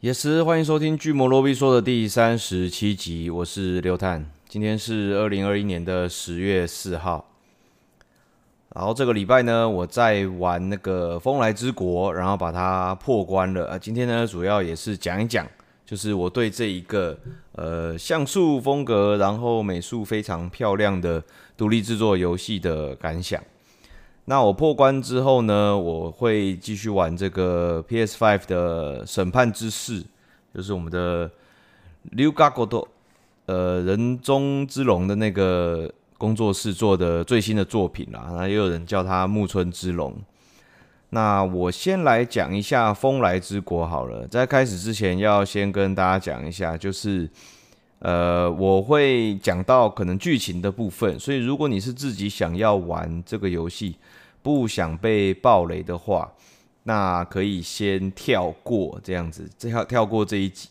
也是欢迎收听《巨魔罗比说》的第三十七集，我是刘探，今天是二零二一年的十月四号。然后这个礼拜呢，我在玩那个《风来之国》，然后把它破关了啊。今天呢，主要也是讲一讲，就是我对这一个呃像素风格，然后美术非常漂亮的独立制作游戏的感想。那我破关之后呢，我会继续玩这个 PS5 的《审判之誓》，就是我们的 Ryu Ga Gotoh，呃，人中之龙的那个工作室做的最新的作品啦。那也有人叫它木村之龙。那我先来讲一下《风来之国》好了，在开始之前要先跟大家讲一下，就是呃，我会讲到可能剧情的部分，所以如果你是自己想要玩这个游戏，不想被暴雷的话，那可以先跳过这样子，这跳跳过这一集。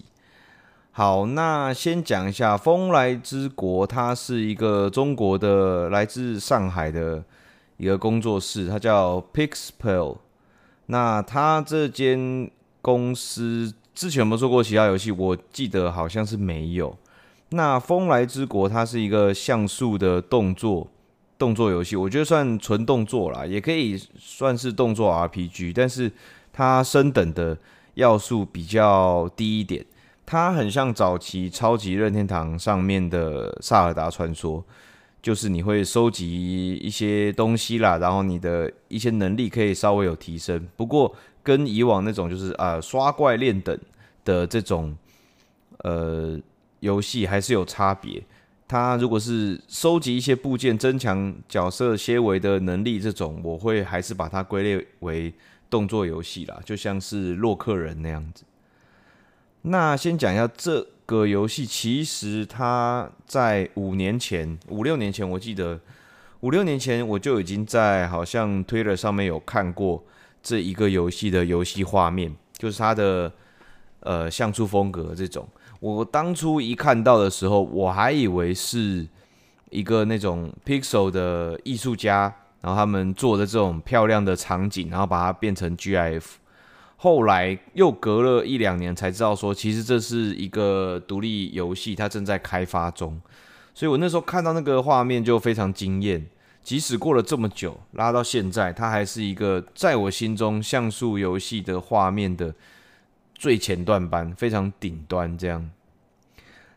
好，那先讲一下《风来之国》，它是一个中国的来自上海的一个工作室，它叫 Pixpel。那它这间公司之前有没有做过其他游戏？我记得好像是没有。那《风来之国》它是一个像素的动作。动作游戏，我觉得算纯动作啦，也可以算是动作 RPG，但是它升等的要素比较低一点。它很像早期超级任天堂上面的《萨尔达传说》，就是你会收集一些东西啦，然后你的一些能力可以稍微有提升。不过跟以往那种就是啊、刷怪练等的这种呃游戏还是有差别。它如果是收集一些部件，增强角色些微的能力，这种我会还是把它归类为动作游戏啦，就像是洛克人那样子。那先讲一下这个游戏，其实它在五年前、五六年前，我记得五六年前我就已经在好像 Twitter 上面有看过这一个游戏的游戏画面，就是它的呃像素风格这种。我当初一看到的时候，我还以为是一个那种 Pixel 的艺术家，然后他们做的这种漂亮的场景，然后把它变成 GIF。后来又隔了一两年才知道说，其实这是一个独立游戏，它正在开发中。所以我那时候看到那个画面就非常惊艳，即使过了这么久，拉到现在，它还是一个在我心中像素游戏的画面的。最前段班，非常顶端这样。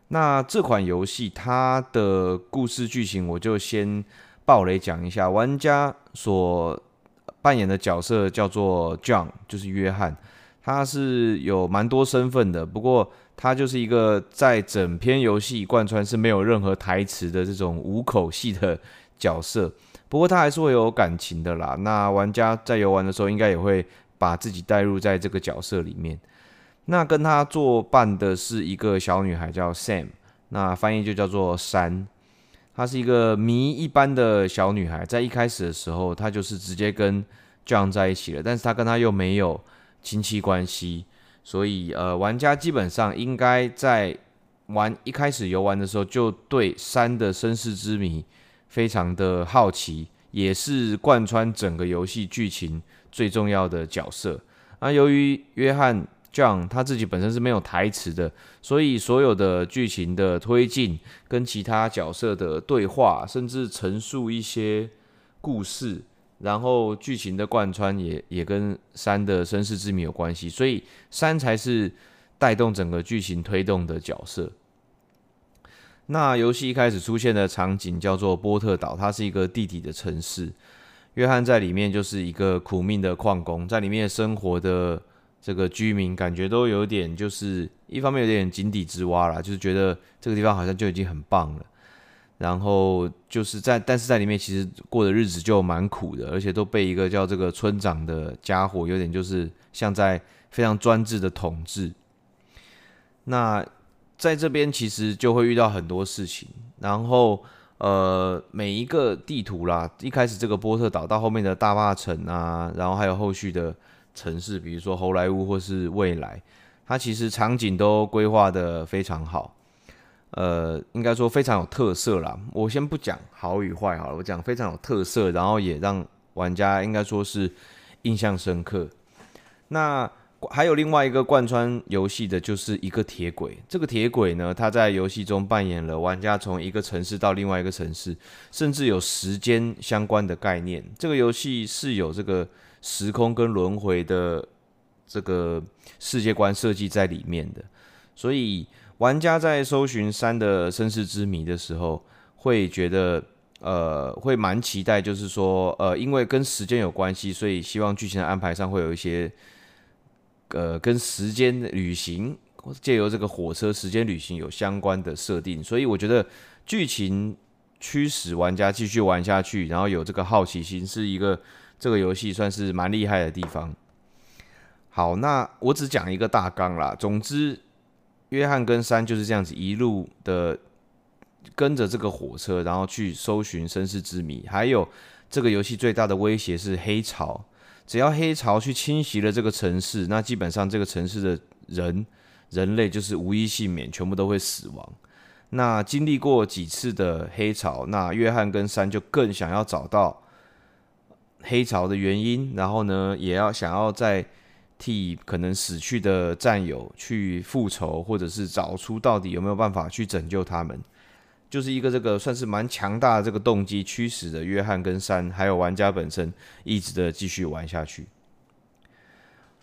那这款游戏它的故事剧情，我就先爆雷讲一下。玩家所扮演的角色叫做 John，就是约翰，他是有蛮多身份的。不过他就是一个在整篇游戏贯穿是没有任何台词的这种无口戏的角色。不过他还是会有感情的啦。那玩家在游玩的时候，应该也会把自己带入在这个角色里面。那跟他作伴的是一个小女孩，叫 Sam，那翻译就叫做珊。她是一个谜一般的小女孩，在一开始的时候，她就是直接跟 John 在一起了，但是她跟他又没有亲戚关系，所以呃，玩家基本上应该在玩一开始游玩的时候，就对珊的身世之谜非常的好奇，也是贯穿整个游戏剧情最重要的角色。那由于约翰 John 他自己本身是没有台词的，所以所有的剧情的推进跟其他角色的对话，甚至陈述一些故事，然后剧情的贯穿也也跟珊的身世之谜有关系，所以珊才是带动整个剧情推动的角色。那游戏一开始出现的场景叫做波特岛，它是一个地底的城市，约翰在里面就是一个苦命的矿工，在里面生活的。这个居民感觉都有点，就是一方面有点井底之蛙啦，就是觉得这个地方好像就已经很棒了，然后就是在，但是在里面其实过的日子就蛮苦的，而且都被一个叫这个村长的家伙，有点就是像在非常专制的统治。那在这边其实就会遇到很多事情，然后呃每一个地图啦，一开始这个波特岛到后面的大坝城啊，然后还有后续的。城市，比如说好莱坞或是未来，它其实场景都规划得非常好，呃，应该说非常有特色啦。我先不讲好与坏好了，我讲非常有特色，然后也让玩家应该说是印象深刻。那还有另外一个贯穿游戏的，就是一个铁轨。这个铁轨呢，它在游戏中扮演了玩家从一个城市到另外一个城市，甚至有时间相关的概念。这个游戏是有这个时空跟轮回的这个世界观设计在里面的，所以玩家在搜寻三的身世之谜的时候，会觉得呃，会蛮期待，就是说呃，因为跟时间有关系，所以希望剧情的安排上会有一些。呃，跟时间旅行借由这个火车时间旅行有相关的设定，所以我觉得剧情驱使玩家继续玩下去，然后有这个好奇心，是一个这个游戏算是蛮厉害的地方。好，那我只讲一个大纲啦。总之，约翰跟山就是这样子一路的跟着这个火车，然后去搜寻身世之谜。还有这个游戏最大的威胁是黑潮。只要黑潮去侵袭了这个城市，那基本上这个城市的人人类就是无一幸免，全部都会死亡。那经历过几次的黑潮，那约翰跟山就更想要找到黑潮的原因，然后呢，也要想要再替可能死去的战友去复仇，或者是找出到底有没有办法去拯救他们。就是一个这个算是蛮强大的这个动机驱使的约翰跟山，还有玩家本身一直的继续玩下去。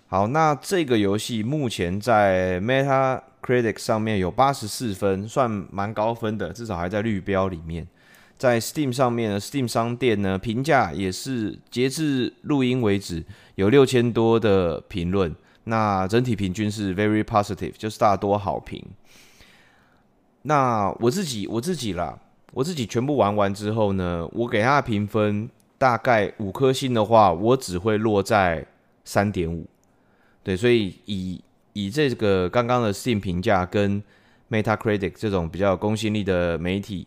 好，那这个游戏目前在 Metacritic 上面有八十四分，算蛮高分的，至少还在绿标里面。在 Steam 上面呢，Steam 商店呢评价也是截至录音为止有六千多的评论，那整体平均是 very positive，就是大多好评。那我自己我自己啦，我自己全部玩完之后呢，我给他的评分大概五颗星的话，我只会落在三点五。对，所以以以这个刚刚的 Steam 评价跟 Metacritic 这种比较有公信力的媒体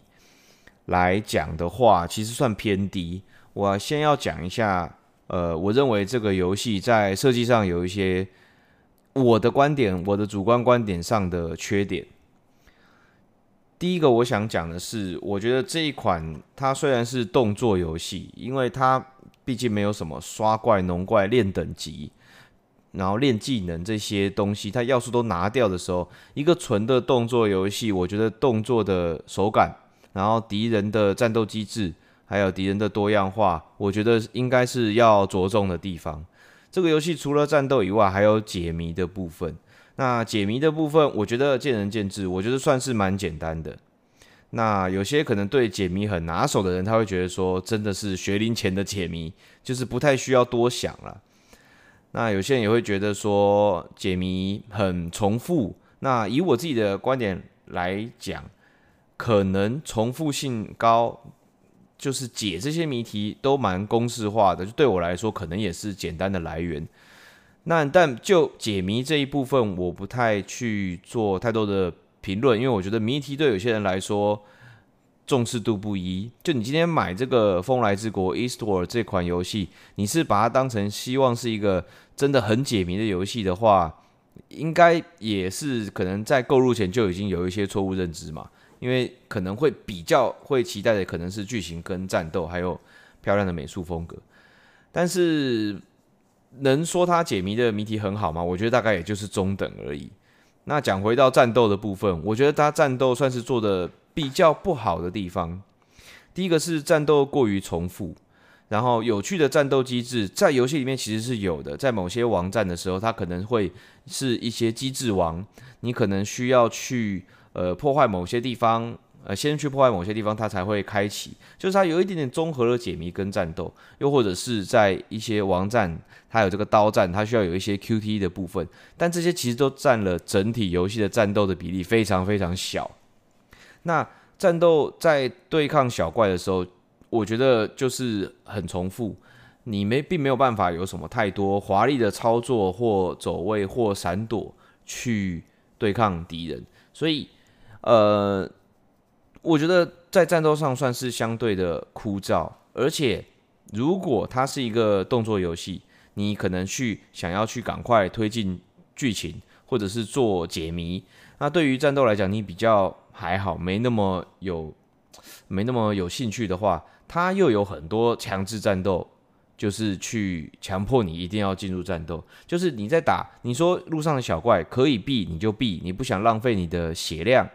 来讲的话，其实算偏低。我先要讲一下，呃，我认为这个游戏在设计上有一些我的观点，我的主观观点上的缺点。第一个我想讲的是，我觉得这一款它虽然是动作游戏，因为它毕竟没有什么刷怪、农怪、练等级，然后练技能这些东西，它要素都拿掉的时候，一个纯的动作游戏，我觉得动作的手感，然后敌人的战斗机制，还有敌人的多样化，我觉得应该是要着重的地方。这个游戏除了战斗以外，还有解谜的部分。那解谜的部分，我觉得见仁见智，我觉得算是蛮简单的。那有些可能对解谜很拿手的人，他会觉得说，真的是学龄前的解谜，就是不太需要多想了。那有些人也会觉得说，解谜很重复。那以我自己的观点来讲，可能重复性高，就是解这些谜题都蛮公式化的，就对我来说，可能也是简单的来源。那但就解谜这一部分，我不太去做太多的评论，因为我觉得谜题对有些人来说重视度不一。就你今天买这个《风来之国 Eastward》这款游戏，你是把它当成希望是一个真的很解谜的游戏的话，应该也是可能在购入前就已经有一些错误认知嘛，因为可能会比较会期待的可能是剧情跟战斗，还有漂亮的美术风格，但是。能说它解谜的谜题很好吗？我觉得大概也就是中等而已。那讲回到战斗的部分，我觉得它战斗算是做的比较不好的地方。第一个是战斗过于重复，然后有趣的战斗机制在游戏里面其实是有的，在某些王战的时候，它可能会是一些机制王，你可能需要去呃破坏某些地方。呃，先去破坏某些地方，它才会开启。就是它有一点点综合了解谜跟战斗，又或者是在一些王战，它有这个刀战，它需要有一些 QTE 的部分。但这些其实都占了整体游戏的战斗的比例非常非常小。那战斗在对抗小怪的时候，我觉得就是很重复，你没并没有办法有什么太多华丽的操作或走位或闪躲去对抗敌人，所以呃。我觉得在战斗上算是相对的枯燥，而且如果它是一个动作游戏，你可能去想要去赶快推进剧情，或者是做解谜，那对于战斗来讲，你比较还好，没那么有没那么有兴趣的话，它又有很多强制战斗就是去强迫你一定要进入战斗，就是你在打，你说路上的小怪可以避你就避，你不想浪费你的血量，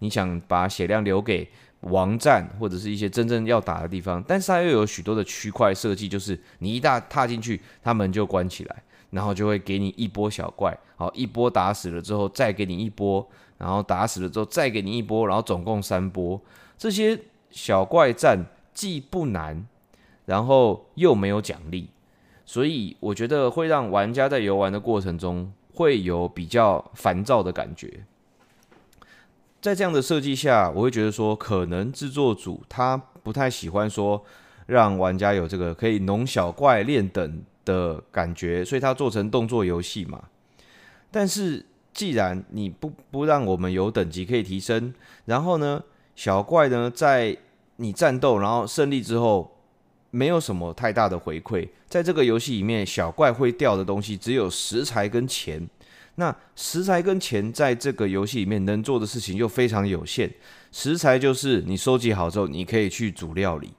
你想把血量留给王战或者是一些真正要打的地方，但是它又有许多的区块设计，就是你一大踏进去，它门就关起来，然后就会给你一波小怪，好，一波打死了之后再给你一波，然后打死了之后再给你一波，然后总共三波。这些小怪战既不难，然后又没有奖励，所以我觉得会让玩家在游玩的过程中会有比较烦躁的感觉。在这样的设计下，我会觉得说，可能制作组他不太喜欢说让玩家有这个可以农小怪练等的感觉，所以他做成动作游戏嘛。但是既然你不不让我们有等级可以提升，然后呢，小怪呢在你战斗然后胜利之后，没有什么太大的回馈，在这个游戏里面，小怪会掉的东西只有食材跟钱。那食材跟钱在这个游戏里面能做的事情又非常有限。食材就是你收集好之后，你可以去煮料理。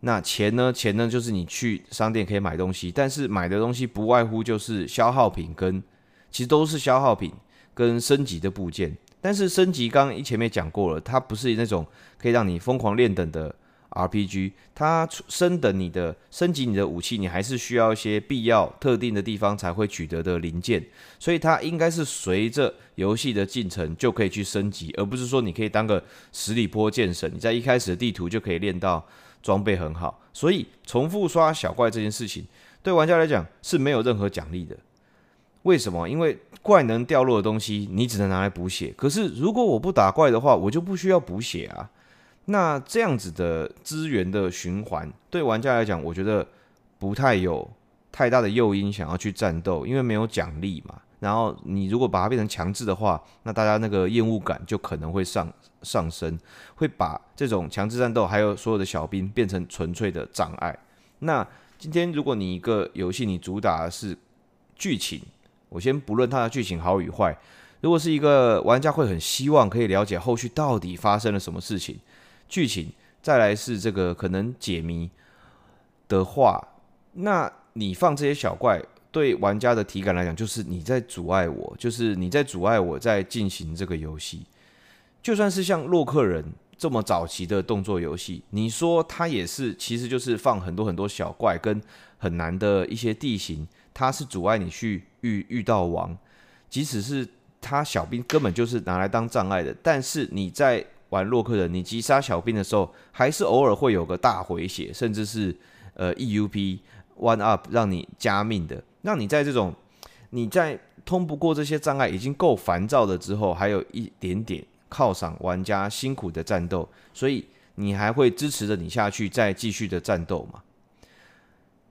那钱呢？钱呢就是你去商店可以买东西，但是买的东西不外乎就是消耗品跟，其实都是消耗品跟升级的部件。但是升级刚刚一前面讲过了，它不是那种可以让你疯狂练等的。RPG，它升等你的升级你的武器，你还是需要一些必要特定的地方才会取得的零件，所以它应该是随着游戏的进程就可以去升级，而不是说你可以当个十里坡剑神，你在一开始的地图就可以练到装备很好。所以重复刷小怪这件事情，对玩家来讲是没有任何奖励的。为什么？因为怪能掉落的东西，你只能拿来补血。可是如果我不打怪的话，我就不需要补血啊。那这样子的资源的循环，对玩家来讲，我觉得不太有太大的诱因想要去战斗，因为没有奖励嘛。然后你如果把它变成强制的话，那大家那个厌恶感就可能会上上升，会把这种强制战斗还有所有的小兵变成纯粹的障碍。那今天如果你一个游戏你主打的是剧情，我先不论它的剧情好与坏，如果是一个玩家会很希望可以了解后续到底发生了什么事情。剧情，再来是这个可能解谜的话，那你放这些小怪，对玩家的体感来讲，就是你在阻碍我，就是你在阻碍我在进行这个游戏。就算是像洛克人这么早期的动作游戏，你说它也是，其实就是放很多很多小怪跟很难的一些地形，它是阻碍你去遇遇到王。即使是他小兵根本就是拿来当障碍的，但是你在玩洛克人，你击杀小兵的时候，还是偶尔会有个大回血，甚至是呃 EUP one up 让你加命的，让你在这种你在通不过这些障碍已经够烦躁了之后，还有一点点犒赏玩家辛苦的战斗，所以你还会支持着你下去再继续的战斗嘛？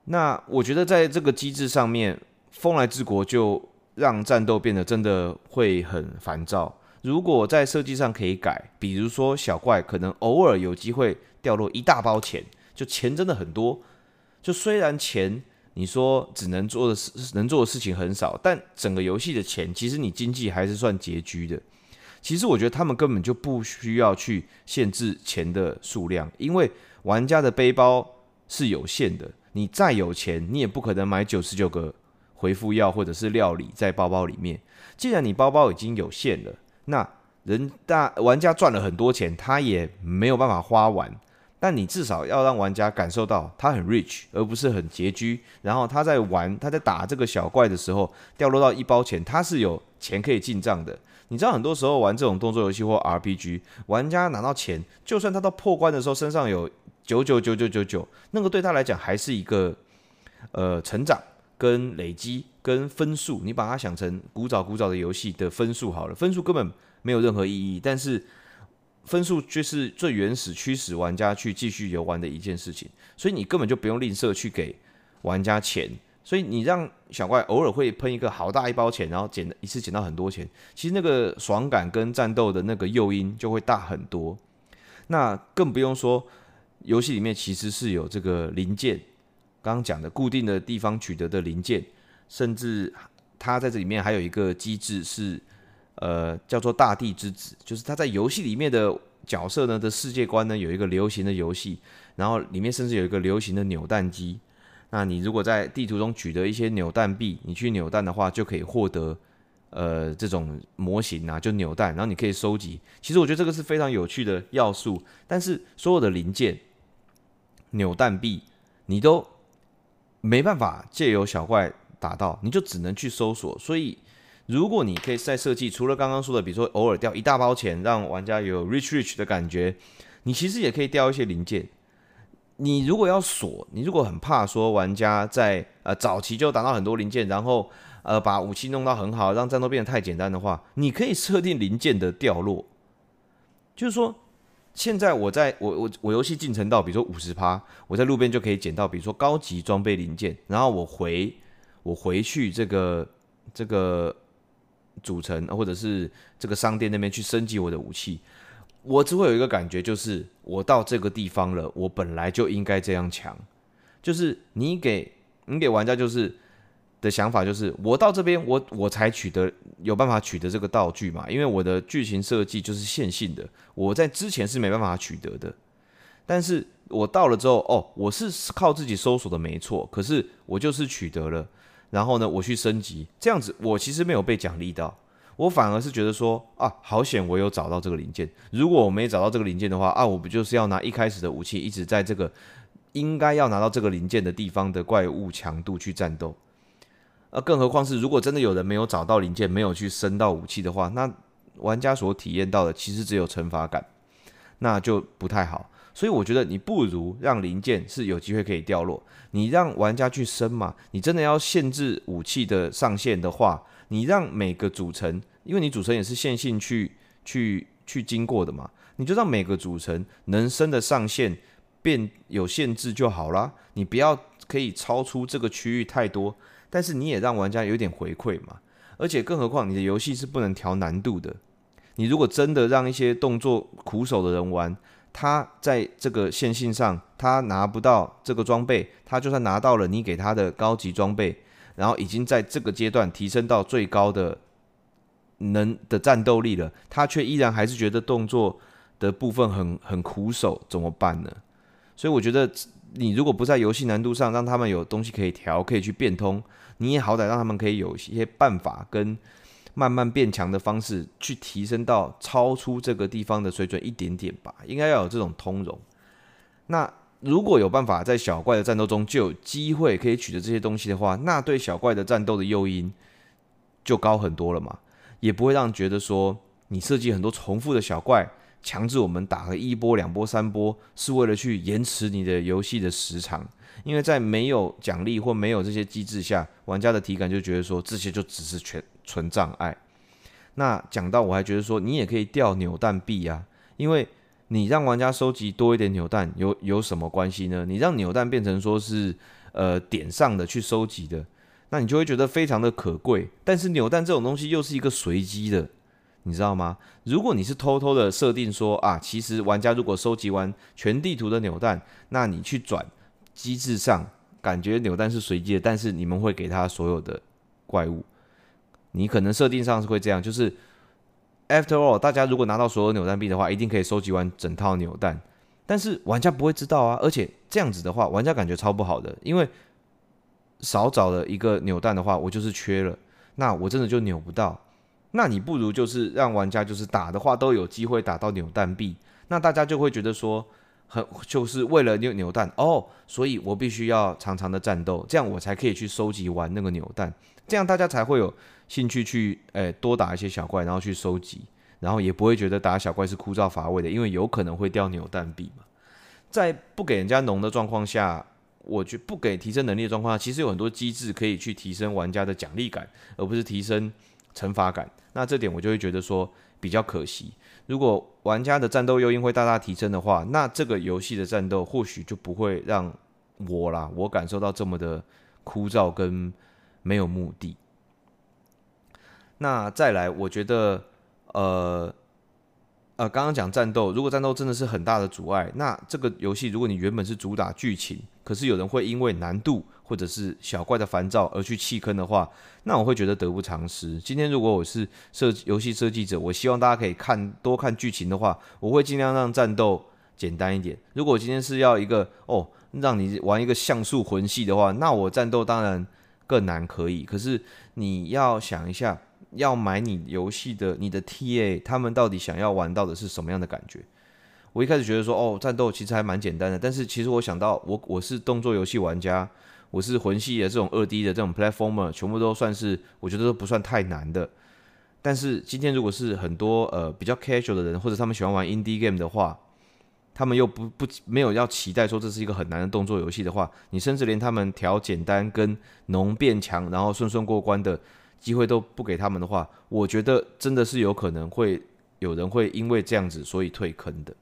那我觉得在这个机制上面，风来之国就让战斗变得真的会很烦躁。如果在设计上可以改，比如说小怪可能偶尔有机会掉落一大包钱，就钱真的很多。就虽然钱你说只能做的事能做的事情很少，但整个游戏的钱其实你经济还是算拮据的。其实我觉得他们根本就不需要去限制钱的数量，因为玩家的背包是有限的。你再有钱，你也不可能买九十九个回复药或者是料理在包包里面。既然你包包已经有限了。那人大玩家赚了很多钱，他也没有办法花完。但你至少要让玩家感受到他很 rich，而不是很拮据。然后他在玩，他在打这个小怪的时候，掉落到一包钱，他是有钱可以进账的。你知道，很多时候玩这种动作游戏或 RPG，玩家拿到钱，就算他到破关的时候身上有九九九九九九，那个对他来讲还是一个呃成长跟累积。跟分数，你把它想成古早古早的游戏的分数好了，分数根本没有任何意义，但是分数却是最原始驱使玩家去继续游玩的一件事情，所以你根本就不用吝啬去给玩家钱，所以你让小怪偶尔会喷一个好大一包钱，然后捡一次捡到很多钱，其实那个爽感跟战斗的那个诱因就会大很多，那更不用说游戏里面其实是有这个零件，刚刚讲的固定的地方取得的零件。甚至它在这里面还有一个机制是，呃，叫做大地之子，就是它在游戏里面的角色呢的世界观呢有一个流行的游戏，然后里面甚至有一个流行的扭蛋机，那你如果在地图中取得一些扭蛋币，你去扭蛋的话，就可以获得呃这种模型啊，就扭蛋，然后你可以收集。其实我觉得这个是非常有趣的要素，但是所有的零件、扭蛋币，你都没办法借由小怪打到，你就只能去搜索。所以，如果你可以再设计，除了刚刚说的，比如说偶尔掉一大包钱，让玩家有 rich rich 的感觉，你其实也可以掉一些零件。你如果要锁，你如果很怕说玩家在呃早期就打到很多零件，然后呃把武器弄到很好，让战斗变得太简单的话，你可以设定零件的掉落。就是说，现在我在我我我游戏进程到比如说五十趴，我在路边就可以捡到比如说高级装备零件，然后我回我回去这个这个主城或者是这个商店那边去升级我的武器。我只会有一个感觉，就是我到这个地方了，我本来就应该这样强。就是你给你给玩家就是的想法，就是我到这边，我我才取得有办法取得这个道具嘛，因为我的剧情设计就是线性的，我在之前是没办法取得的。但是我到了之后，哦，我是靠自己搜索的没错，可是我就是取得了，然后呢，我去升级，这样子我其实没有被奖励到。我反而是觉得说啊，好险我有找到这个零件。如果我没找到这个零件的话啊，我不就是要拿一开始的武器，一直在这个应该要拿到这个零件的地方的怪物强度去战斗。呃，更何况是如果真的有人没有找到零件，没有去升到武器的话，那玩家所体验到的其实只有惩罚感，那就不太好。所以我觉得你不如让零件是有机会可以掉落，你让玩家去升嘛。你真的要限制武器的上限的话。你让每个组成，因为你组成也是线性去去去经过的嘛，你就让每个组成能升的上限变有限制就好啦。你不要可以超出这个区域太多，但是你也让玩家有点回馈嘛。而且更何况你的游戏是不能调难度的。你如果真的让一些动作苦手的人玩，他在这个线性上他拿不到这个装备，他就算拿到了你给他的高级装备。然后已经在这个阶段提升到最高的能的战斗力了，他却依然还是觉得动作的部分很很苦手，怎么办呢？所以我觉得你如果不在游戏难度上让他们有东西可以调，可以去变通，你也好歹让他们可以有一些办法跟慢慢变强的方式去提升到超出这个地方的水准一点点吧，应该要有这种通融。那。如果有办法在小怪的战斗中就有机会可以取得这些东西的话，那对小怪的战斗的诱因就高很多了嘛，也不会让觉得说你设计很多重复的小怪，强制我们打个一波、两波、三波，是为了去延迟你的游戏的时长。因为在没有奖励或没有这些机制下，玩家的体感就觉得说这些就只是全纯障碍。那讲到我还觉得说你也可以掉扭蛋币啊，因为。你让玩家收集多一点扭蛋有有什么关系呢？你让扭蛋变成说是呃点上的去收集的，那你就会觉得非常的可贵。但是扭蛋这种东西又是一个随机的，你知道吗？如果你是偷偷的设定说啊，其实玩家如果收集完全地图的扭蛋，那你去转机制上感觉扭蛋是随机的，但是你们会给他所有的怪物，你可能设定上是会这样，就是。After all，大家如果拿到所有扭蛋币的话，一定可以收集完整套扭蛋。但是玩家不会知道啊，而且这样子的话，玩家感觉超不好的，因为少找了一个扭蛋的话，我就是缺了，那我真的就扭不到。那你不如就是让玩家就是打的话都有机会打到扭蛋币，那大家就会觉得说，很就是为了扭扭蛋哦，所以我必须要长长的战斗，这样我才可以去收集完那个扭蛋，这样大家才会有。兴趣去诶、多打一些小怪，然后去收集，然后也不会觉得打小怪是枯燥乏味的，因为有可能会掉扭蛋币嘛。在不给人家农的状况下，我就不给提升能力的状况下，其实有很多机制可以去提升玩家的奖励感，而不是提升惩罚感。那这点我就会觉得说比较可惜。如果玩家的战斗诱因会大大提升的话，那这个游戏的战斗或许就不会让我啦，我感受到这么的枯燥跟没有目的。那再来，我觉得，呃，呃，刚刚讲战斗，如果战斗真的是很大的阻碍，那这个游戏如果你原本是主打剧情，可是有人会因为难度或者是小怪的烦躁而去弃坑的话，那我会觉得得不偿失。今天如果我是设游戏设计者，我希望大家可以看多看剧情的话，我会尽量让战斗简单一点。如果今天是要一个哦，让你玩一个像素魂系的话，那我战斗当然更难可以。可是你要想一下，要买你游戏的你的 TA，他们到底想要玩到的是什么样的感觉？我一开始觉得说，哦，战斗其实还蛮简单的。但是其实我想到，我我是动作游戏玩家，我是魂系的这种二 D 的这种 platformer，全部都算是我觉得都不算太难的。但是今天如果是很多呃比较 casual 的人，或者他们喜欢玩 indie game 的话，他们又不不没有要期待说这是一个很难的动作游戏的话，你甚至连他们调简单跟浓变强，然后顺顺过关的机会都不给他们的话，我觉得真的是有可能会有人会因为这样子所以退坑的。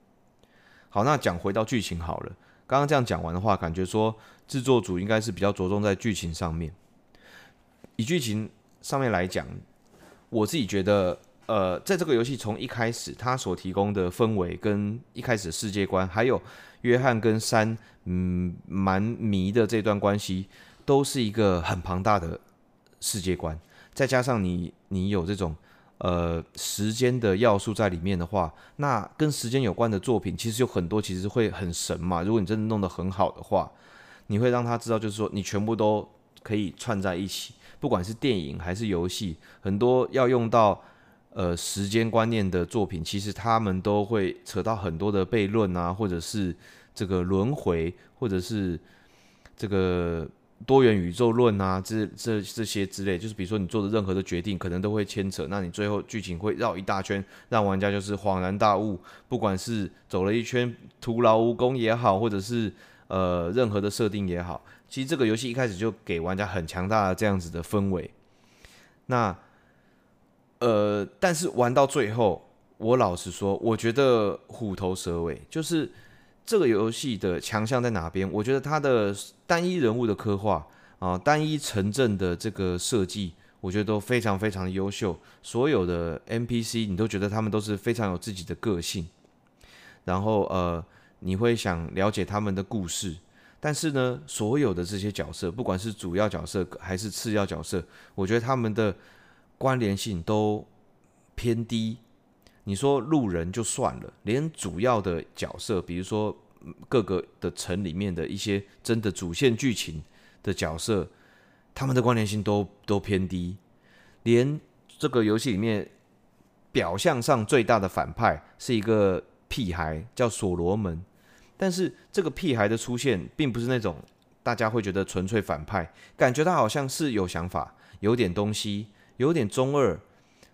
好，那讲回到剧情好了，刚刚这样讲完的话，感觉说制作组应该是比较着重在剧情上面，以剧情上面来讲。我自己觉得，呃，在这个游戏从一开始，它所提供的氛围跟一开始的世界观，还有约翰跟山，嗯，蛮迷的这段关系，都是一个很庞大的世界观。再加上你，你有这种呃时间的要素在里面的话，那跟时间有关的作品，其实有很多，其实会很神嘛。如果你真的弄得很好的话，你会让他知道，就是说你全部都可以串在一起。不管是电影还是游戏，很多要用到呃时间观念的作品，其实他们都会扯到很多的悖论啊，或者是这个轮回，或者是这个多元宇宙论啊，这这这些之类，就是比如说你做的任何的决定，可能都会牵扯，那你最后剧情会绕一大圈，让玩家就是恍然大悟。不管是走了一圈徒劳无功也好，或者是呃任何的设定也好。其实这个游戏一开始就给玩家很强大的这样子的氛围，那呃，但是玩到最后，我老实说，我觉得虎头蛇尾，就是这个游戏的强项在哪边？我觉得它的单一人物的刻画啊，单一城镇的这个设计，我觉得都非常非常的优秀。所有的 NPC 你都觉得他们都是非常有自己的个性，然后呃，你会想了解他们的故事。但是呢，所有的这些角色，不管是主要角色还是次要角色，我觉得他们的关联性都偏低。你说路人就算了，连主要的角色，比如说各个的城里面的一些真的主线剧情的角色，他们的关联性都都偏低。连这个游戏里面表象上最大的反派是一个屁孩，叫所罗门。但是这个屁孩的出现，并不是那种大家会觉得纯粹反派，感觉他好像是有想法，有点东西，有点中二，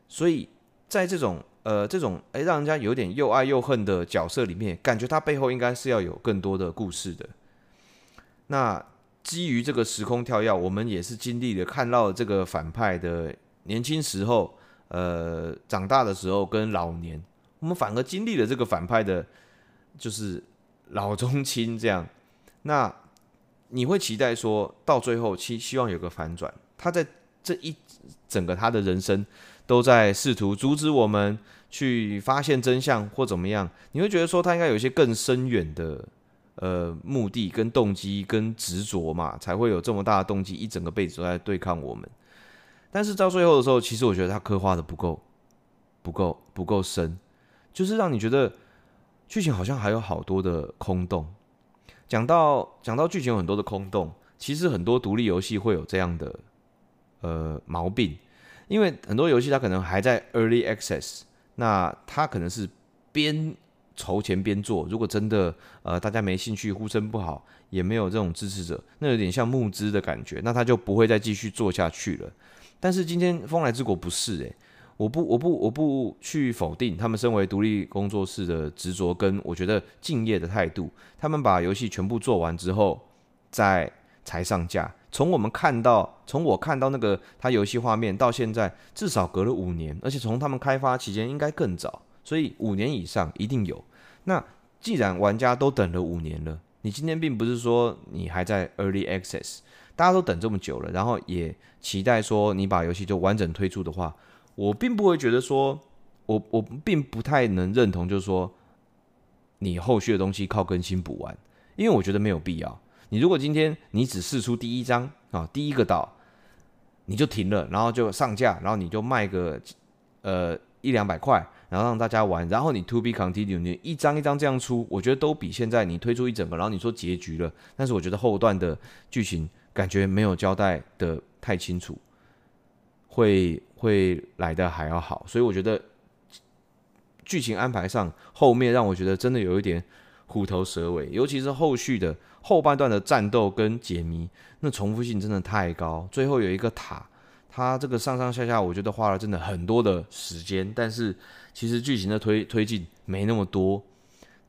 所以在这种呃这种诶让人家有点又爱又恨的角色里面，感觉他背后应该是要有更多的故事的。那基于这个时空跳跃，我们也是经历了看到这个反派的年轻时候，呃长大的时候跟老年，我们反而经历了这个反派的，就是。老中青这样，那你会期待说到最后期希望有个反转。他在这一整个他的人生都在试图阻止我们去发现真相或怎么样。你会觉得说他应该有一些更深远的呃目的跟动机跟执着嘛，才会有这么大的动机一整个辈子都在对抗我们。但是到最后的时候，其实我觉得他刻画的不够不够不够深，就是让你觉得。剧情好像还有好多的空洞。讲到讲到剧情有很多的空洞，其实很多独立游戏会有这样的呃毛病，因为很多游戏它可能还在 early access，那它可能是边筹钱边做。如果真的呃大家没兴趣，呼声不好，也没有这种支持者，那有点像募资的感觉，那他就不会再继续做下去了。但是今天风来之国不是诶、我不，我不，我不去否定他们身为独立工作室的执着跟我觉得敬业的态度。他们把游戏全部做完之后，再才上架。从我们看到，从我看到那个他游戏画面到现在，至少隔了五年，而且从他们开发期间应该更早，所以五年以上一定有。那既然玩家都等了五年了，你今天并不是说你还在 Early Access，大家都等这么久了，然后也期待说你把游戏就完整推出的话。我并不会觉得说，我我并不太能认同，就是说，你后续的东西靠更新补完，因为我觉得没有必要。你如果今天你只试出第一章啊，第一个岛，你就停了，然后就上架，然后你就卖个呃一两百块，然后让大家玩，然后你 To be continue，你一张一张这样出，我觉得都比现在你推出一整个，然后你说结局了，但是我觉得后段的剧情感觉没有交代的太清楚，会会来的还要好，所以我觉得剧情安排上后面让我觉得真的有一点虎头蛇尾，尤其是后续的后半段的战斗跟解谜，那重复性真的太高，最后有一个塔。他这个上上下下，我觉得花了真的很多的时间，但是其实剧情的推推进没那么多，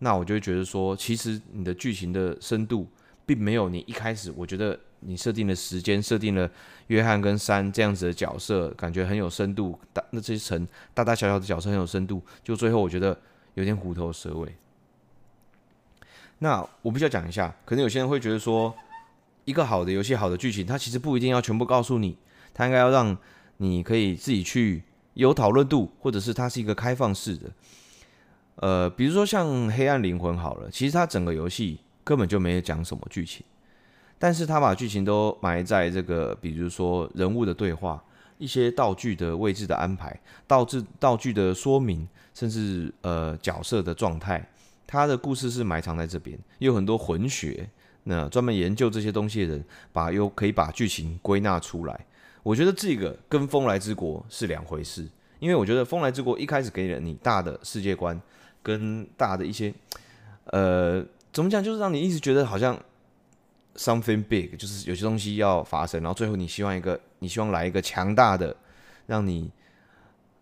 那我就会觉得说，其实你的剧情的深度并没有你一开始，我觉得你设定的时间，设定了约翰跟山这样子的角色，感觉很有深度，大那这些层大大小小的角色很有深度，就最后我觉得有点虎头蛇尾。那我必须要讲一下，可能有些人会觉得说，一个好的游戏，好的剧情，它其实不一定要全部告诉你。它应该要让你可以自己去有讨论度，或者是它是一个开放式的。呃，比如说像《黑暗灵魂》好了，其实它整个游戏根本就没有讲什么剧情，但是他把剧情都埋在这个，比如说人物的对话、一些道具的位置的安排、道具道具的说明，甚至呃角色的状态，他的故事是埋藏在这边，有很多混血，那专门研究这些东西的人，把又可以把剧情归纳出来。我觉得这个跟《风来之国》是两回事，因为我觉得《风来之国》一开始给了你大的世界观，跟大的一些，呃，怎么讲，就是让你一直觉得好像 something big，就是有些东西要发生，然后最后你希望一个，你希望来一个强大的，让你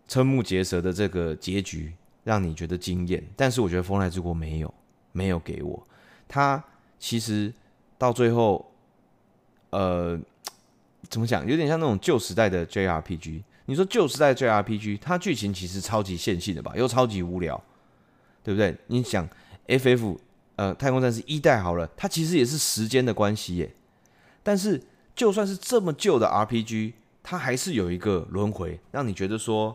瞠目结舌的这个结局，让你觉得惊艳。但是我觉得《风来之国》没有，没有给我，它其实到最后，呃。怎么讲？有点像那种旧时代的 JRPG。你说旧时代 JRPG，它剧情其实超级线性的吧，又超级无聊，对不对？你想 FF，呃，太空战士一代好了，它其实也是时间的关系耶。但是就算是这么旧的 RPG，它还是有一个轮回，让你觉得说，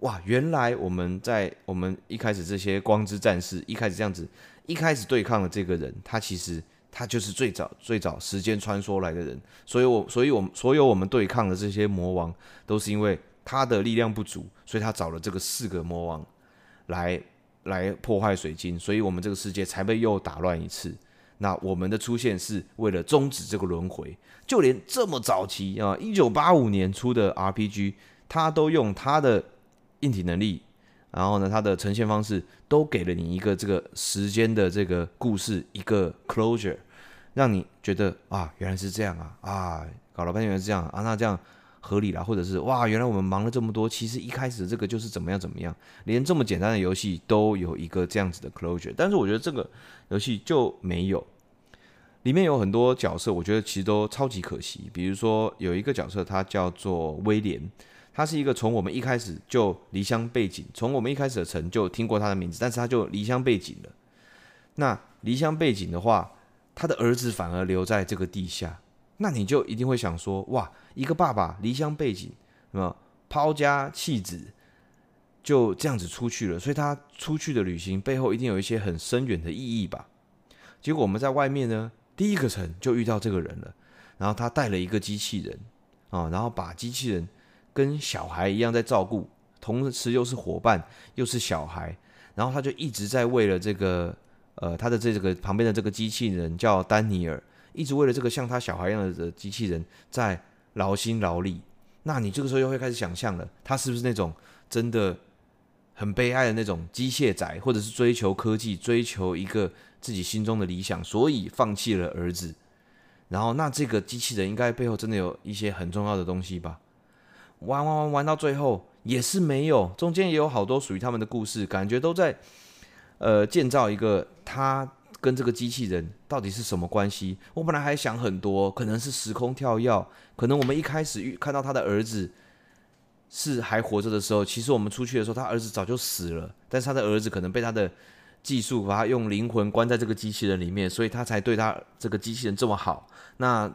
哇，原来我们在我们一开始这些光之战士一开始这样子，一开始对抗的这个人，他其实。他就是最早最早时间穿梭来的人，所以我所以我们所有我们对抗的这些魔王，都是因为他的力量不足，所以他找了这个四个魔王来来破坏水晶，所以我们这个世界才被又打乱一次。那我们的出现是为了终止这个轮回，就连这么早期啊，一九八五年出的 RPG，它都用它的硬体能力。然后呢，它的呈现方式都给了你一个这个时间的这个故事一个 closure，让你觉得啊，原来是这样啊啊，搞了半天原来是这样啊，那这样合理了，或者是哇，原来我们忙了这么多，其实一开始这个就是怎么样怎么样，连这么简单的游戏都有一个这样子的 closure，但是我觉得这个游戏就没有，里面有很多角色，我觉得其实都超级可惜，比如说有一个角色，他叫做威廉。他是一个从我们一开始就离乡背井，从我们一开始的城就听过他的名字，但是他就离乡背井了。那离乡背井的话，他的儿子反而留在这个地下，那你就一定会想说，哇，一个爸爸离乡背井，啊抛家弃子，就这样子出去了，所以他出去的旅行背后一定有一些很深远的意义吧？结果我们在外面呢，第一个城就遇到这个人了，然后他带了一个机器人啊，然后把机器人。跟小孩一样在照顾，同时又是伙伴，又是小孩，然后他就一直在为了这个，呃，他的这个旁边的这个机器人叫丹尼尔，一直为了这个像他小孩一样的机器人在劳心劳力。那你这个时候又会开始想象了，他是不是那种真的很悲哀的那种机械宅，或者是追求科技，追求一个自己心中的理想，所以放弃了儿子。然后那这个机器人应该背后真的有一些很重要的东西吧？玩玩玩玩到最后也是没有，中间也有好多属于他们的故事，感觉都在呃建造一个他跟这个机器人到底是什么关系。我本来还想很多，可能是时空跳跃，可能我们一开始遇看到他的儿子是还活着的时候，其实我们出去的时候他儿子早就死了，但是他的儿子可能被他的技术把他用灵魂关在这个机器人里面，所以他才对他这个机器人这么好。那。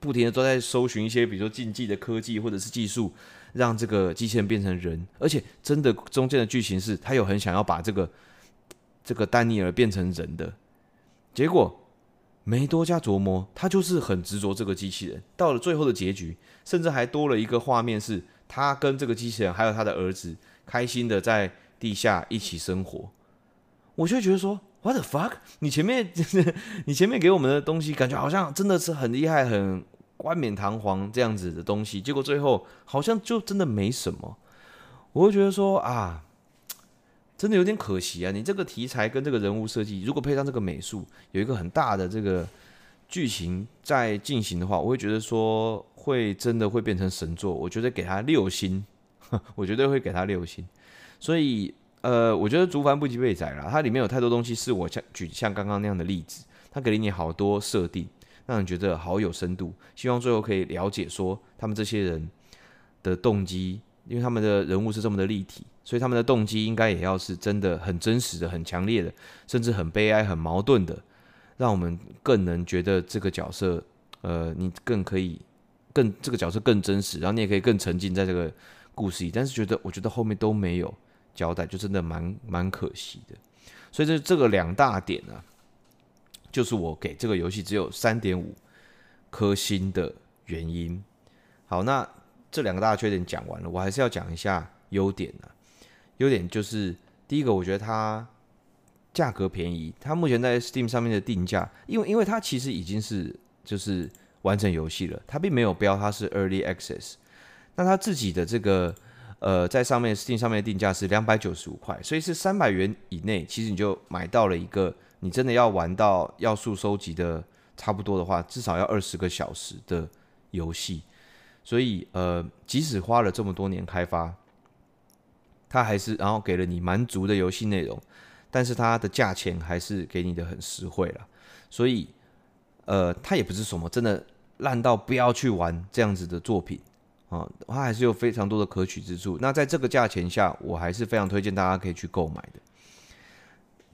不停的都在搜寻一些，比如说禁忌的科技或者是技术，让这个机器人变成人。而且真的中间的剧情是，他有很想要把这个这个丹尼尔变成人的，结果没多加琢磨，他就是很执着这个机器人。到了最后的结局，甚至还多了一个画面，是他跟这个机器人还有他的儿子开心的在地下一起生活，我就觉得说，What the fuck？你前面你前面给我们的东西，感觉好像真的是很厉害、很冠冕堂皇这样子的东西，结果最后好像就真的没什么。我会觉得说啊，真的有点可惜啊！你这个题材跟这个人物设计，如果配上这个美术，有一个很大的这个剧情在进行的话，我会觉得说会真的会变成神作。我觉得给他六星，我绝对会给他六星。所以呃，我觉得竹凡不及被宰啦，它里面有太多东西是我像举像刚刚那样的例子，它给你好多设定，让人觉得好有深度。希望最后可以了解说他们这些人的动机。因为他们的人物是这么的立体，所以他们的动机应该也要是真的很真实的、很强烈的，甚至很悲哀、很矛盾的，让我们更能觉得这个角色，呃，你更可以更这个角色更真实，然后你也可以更沉浸在这个故事里。但是觉得我觉得后面都没有交代，就真的蛮蛮可惜的。所以这这个两大点呢、啊，就是我给这个游戏只有三点五颗星的原因。好，那。这两个大缺点讲完了，我还是要讲一下优点呢、啊。优点就是第一个，我觉得它价格便宜。它目前在 Steam 上面的定价，因为因为它其实已经是就是完成游戏了，它并没有标它是 Early Access。那它自己的这个呃，在上面 Steam 上面的定价是两百九十五块，所以是三百元以内，其实你就买到了一个你真的要玩到要素收集的差不多的话，至少要二十个小时的游戏。所以，呃，即使花了这么多年开发，它还是然后给了你蛮足的游戏内容，但是它的价钱还是给你的很实惠了。所以，呃，它也不是什么真的烂到不要去玩这样子的作品啊，它还是有非常多的可取之处。那在这个价钱下，我还是非常推荐大家可以去购买的。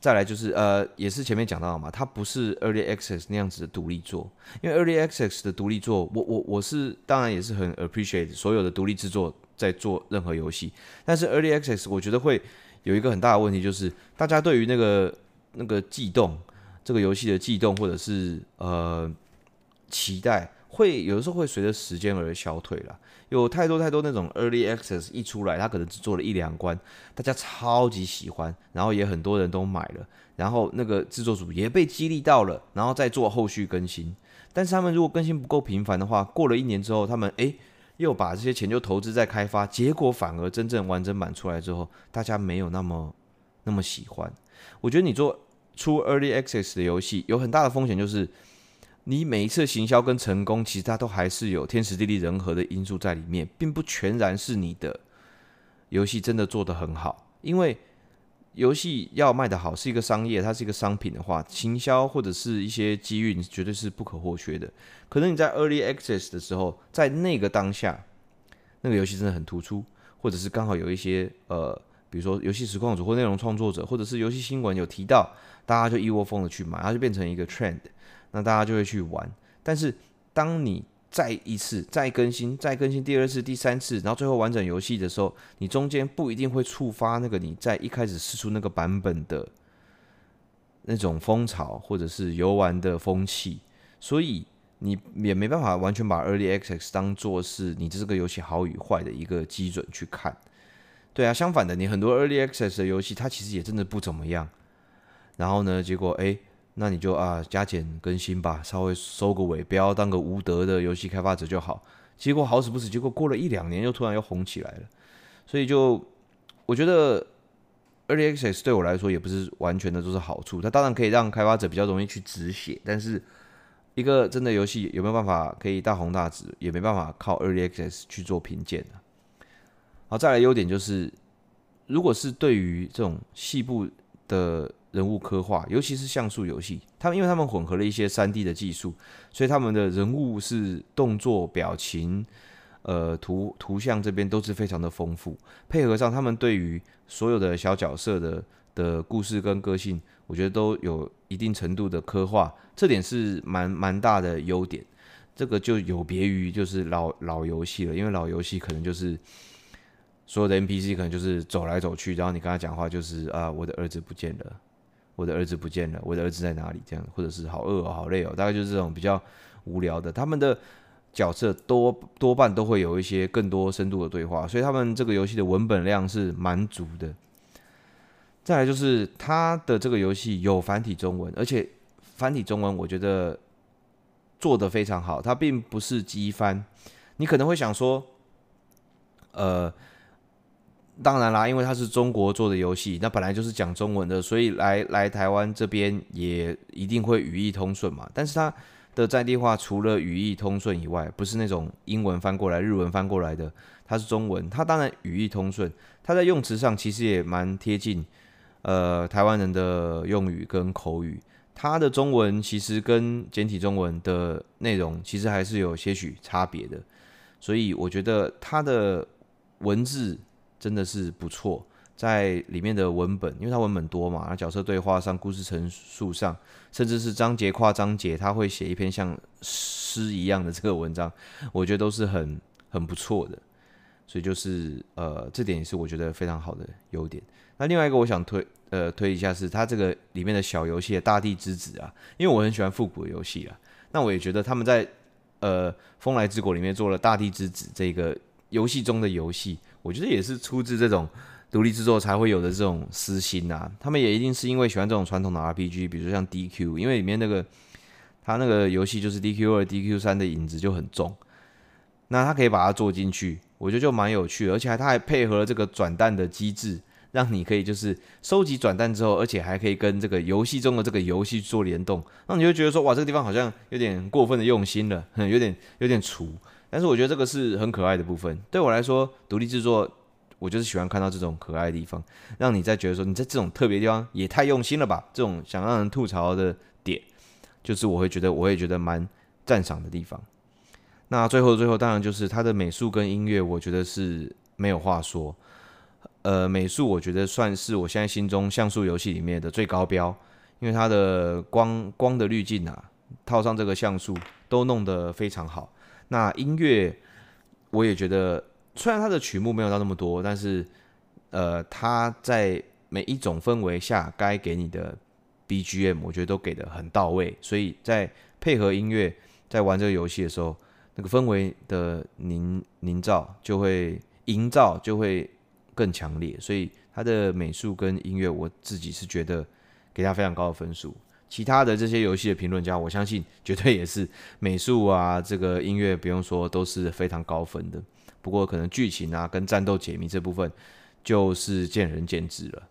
再来就是呃，也是前面讲到的嘛，它不是 Early Access 那样子的独立作，因为 Early Access 的独立作，我我我是当然也是很 appreciate 所有的独立制作在做任何游戏，但是 Early Access 我觉得会有一个很大的问题，就是大家对于那个那个悸动，这个游戏的悸动或者是呃期待。会有的时候会随着时间而消退了，有太多太多那种 early access 一出来，他可能只做了一两关，大家超级喜欢，然后也很多人都买了，然后那个制作组也被激励到了，然后再做后续更新。但是他们如果更新不够频繁的话，过了一年之后，他们诶又把这些钱就投资在开发，结果反而真正完整版出来之后，大家没有那么那么喜欢。我觉得你做出 early access 的游戏有很大的风险，就是。你每一次行销跟成功，其实它都还是有天时地利人和的因素在里面，并不全然是你的游戏真的做得很好。因为游戏要卖得好，是一个商业，它是一个商品的话，行销或者是一些机运绝对是不可或缺的。可能你在 Early Access 的时候，在那个当下，那个游戏真的很突出，或者是刚好有一些呃，比如说游戏实况主或内容创作者，或者是游戏新闻有提到，大家就一窝蜂的去买，它就变成一个 trend。那大家就会去玩，但是当你再一次再更新、再更新第二次、第三次，然后最后完整游戏的时候，你中间不一定会触发那个你在一开始试出那个版本的那种风潮或者是游玩的风气，所以你也没办法完全把 Early Access 当做是你这个游戏好与坏的一个基准去看。对啊，相反的，你很多 Early Access 的游戏，它其实也真的不怎么样。然后呢，结果哎。那你就啊加减更新吧，稍微收个尾，不要当个无德的游戏开发者就好。结果好死不死，结果过了一两年又突然又红起来了。所以就我觉得 Early Access 对我来说也不是完全的都是好处，它当然可以让开发者比较容易去止血，但是一个真的游戏有没有办法可以大红大紫，也没办法靠 Early Access 去做评鉴的。好，再来优点就是，如果是对于这种细部的。人物刻画，尤其是像素游戏，他们因为他们混合了一些三 D 的技术，所以他们的人物是动作、表情、呃图图像这边都是非常的丰富。配合上他们对于所有的小角色的的故事跟个性，我觉得都有一定程度的刻画，这点是蛮蛮大的优点。这个就有别于就是老老游戏了，因为老游戏可能就是所有的 NPC 可能就是走来走去，然后你跟他讲话就是啊，我的儿子不见了。我的儿子不见了，我的儿子在哪里？这样，或者是好饿哦，好累哦，大概就是这种比较无聊的。他们的角色多多半都会有一些更多深度的对话，所以他们这个游戏的文本量是蛮足的。再来就是它的这个游戏有繁体中文，而且繁体中文我觉得做得非常好，它并不是机翻。你可能会想说，呃，当然啦，因为它是中国做的游戏，那本来就是讲中文的，所以来来台湾这边也一定会语义通顺嘛。但是它的在地化除了语义通顺以外，不是那种英文翻过来、日文翻过来的，它是中文。它当然语义通顺，它在用词上其实也蛮贴近呃台湾人的用语跟口语。它的中文其实跟简体中文的内容其实还是有些许差别的，所以我觉得它的文字真的是不错。在里面的文本，因为它文本多嘛，那角色对话上、故事陈述上，甚至是章节跨章节，他会写一篇像诗一样的这个文章，我觉得都是很很不错的。所以就是呃，这点也是我觉得非常好的优点。那另外一个我想推呃推一下是它这个里面的小游戏《大地之子》啊，因为我很喜欢复古的游戏啊，那我也觉得他们在呃《风来之国》里面做了《大地之子》这个游戏中的游戏，我觉得也是出自这种。独立制作才会有的这种私心呐，他们也一定是因为喜欢这种传统的 RPG，比如说像 DQ，因为里面那个他那个游戏就是 DQ 二、DQ 三的影子就很重，那他可以把它做进去，我觉得就蛮有趣，而且还他还配合了这个转蛋的机制，让你可以就是收集转蛋之后，而且还可以跟这个游戏中的这个游戏做联动，那你就觉得说哇，这个地方好像有点过分的用心了，有点有点粗，但是我觉得这个是很可爱的部分，对我来说，独立制作。我就是喜欢看到这种可爱的地方，让你在觉得说你在这种特别地方也太用心了吧？这种想让人吐槽的点，就是我会觉得我会觉得蛮赞赏的地方。那最后最后当然就是它的美术跟音乐，我觉得是没有话说。呃，美术我觉得算是我现在心中像素游戏里面的最高标，因为它的光光的滤镜啊，套上这个像素都弄得非常好。那音乐我也觉得。虽然它的曲目没有到那么多，但是，呃，它在每一种氛围下该给你的 BGM，我觉得都给的很到位。所以在配合音乐，在玩这个游戏的时候，那个氛围的凝凝造就会营造就会更强烈。所以它的美术跟音乐，我自己是觉得给它非常高的分数。其他的这些游戏的评论家，我相信绝对也是美术啊，这个音乐不用说都是非常高分的。不过可能剧情啊跟战斗解谜这部分就是见仁见智了。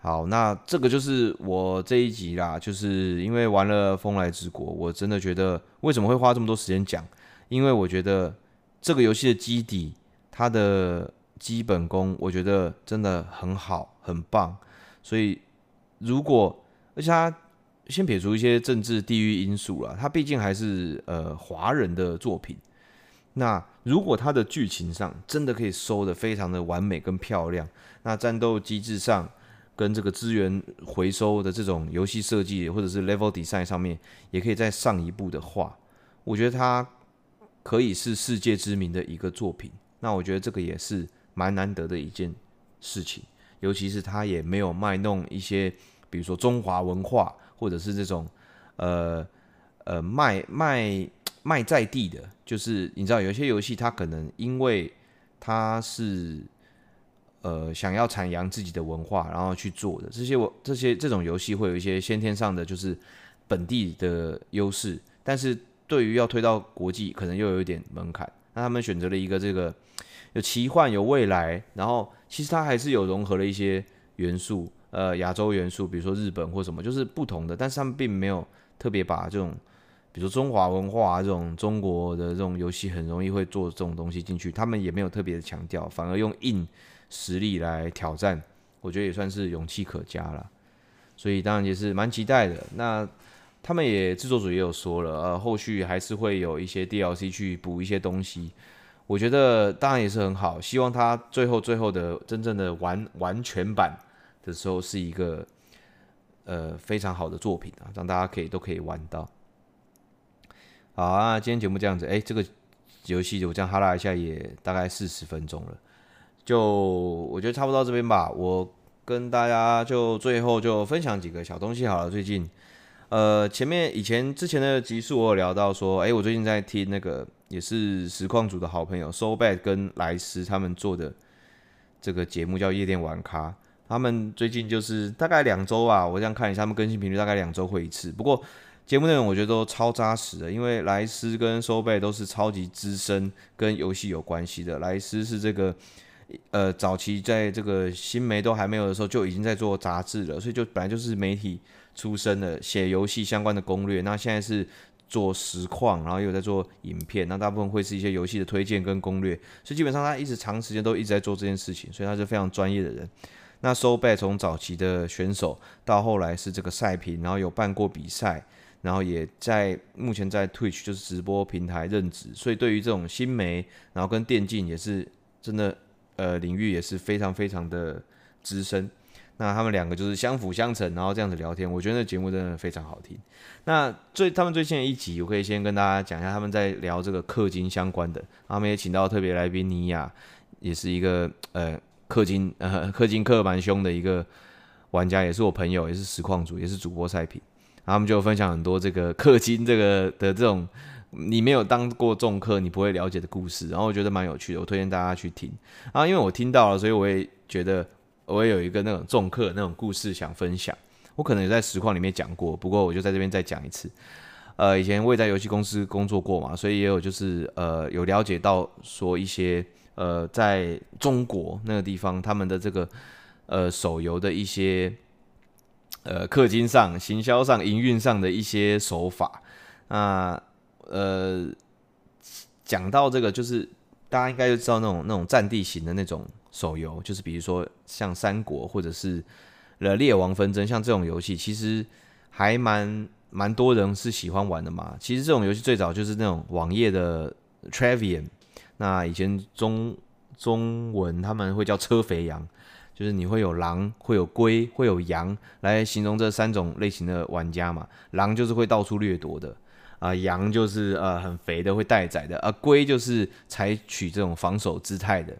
好，那这个就是我这一集啦，就是因为玩了《风来之国》，我真的觉得为什么会花这么多时间讲？因为我觉得这个游戏的基底，它的基本功，我觉得真的很好，很棒。所以如果而且它先撇除一些政治地域因素啦，它毕竟还是呃华人的作品。那如果它的剧情上真的可以收得非常的完美跟漂亮，那战斗机制上跟这个资源回收的这种游戏设计或者是 level design 上面也可以再上一步的话，我觉得它可以是世界知名的一个作品。那我觉得这个也是蛮难得的一件事情，尤其是它也没有卖弄一些，比如说中华文化或者是这种呃呃卖卖。卖在地的，就是你知道，有些游戏它可能因为它是呃想要阐扬自己的文化，然后去做的这些我这些这种游戏会有一些先天上的就是本地的优势，但是对于要推到国际，可能又有一点门槛。那他们选择了一个这个有奇幻有未来，然后其实它还是有融合了一些元素，呃亚洲元素，比如说日本或什么，就是不同的，但是他们并没有特别把这种。比如说中华文化，这种中国的这种游戏很容易会做这种东西进去，他们也没有特别的强调，反而用硬实力来挑战，我觉得也算是勇气可嘉了。所以当然也是蛮期待的。那他们也制作组也有说了，呃，后续还是会有一些 DLC 去补一些东西，我觉得当然也是很好。希望他最后最后的真正的完完全版的时候是一个呃非常好的作品啊，让大家可以都可以玩到。好啊，今天节目这样子，哎、这个游戏我这样哈拉一下也大概四十分钟了，就我觉得差不多到这边吧。我跟大家就最后就分享几个小东西好了。最近，呃，前面以前之前的集数我有聊到说，哎、我最近在听那个也是实况组的好朋友 So Bad 跟莱斯他们做的这个节目叫夜店玩咖。他们最近就是大概两周吧，我这样看一下，他们更新频率大概两周会一次。不过节目内容我觉得都超扎实的，因为莱斯跟收贝都是超级资深，跟游戏有关系的。莱斯是这个呃早期在这个新媒都还没有的时候就已经在做杂志了，所以就本来就是媒体出身的，写游戏相关的攻略。那现在是做实况，然后又在做影片，那大部分会是一些游戏的推荐跟攻略，所以基本上他一直长时间都一直在做这件事情，所以他是非常专业的人。那 SoBad 从早期的选手到后来是这个赛评，然后有办过比赛，然后也在目前在 Twitch 就是直播平台任职，所以对于这种新媒，然后跟电竞也是真的呃领域也是非常非常的资深。那他们两个就是相辅相成，然后这样子聊天，我觉得那节目真的非常好听。那最他们最新的一集，我可以先跟大家讲一下，他们在聊这个氪金相关的，他们也请到特别来宾尼亚，也是一个呃。氪金 呃，氪金氪蛮凶的一个玩家，也是我朋友，也是实况主，也是主播赛品。他们就分享很多这个 氪金这个的这种你没有当过重氪，你不会了解的故事。然后我觉得蛮有趣的，我推荐大家去听。然后因为我听到了，所以我也觉得我也有一个那种重氪那种故事想分享。我可能也在实况里面讲过，不过我就在这边再讲一次。呃，以前我也在游戏公司工作过嘛，所以也有就是呃有了解到说一些。呃，在中国那个地方，他们的这个呃手游的一些呃氪金上、行销上、营运上的一些手法，那呃讲到这个，就是大家应该就知道那种那种战地型的那种手游，就是比如说像三国或者是呃列王纷争，像这种游戏，其实还蛮蛮多人是喜欢玩的嘛。其实这种游戏最早就是那种网页的 Travian。那以前中中文他们会叫车肥羊，就是你会有狼，会有龟，会有羊来形容这三种类型的玩家嘛。狼就是会到处掠夺的啊、羊就是呃很肥的会待宰的，而、龟就是采取这种防守姿态的。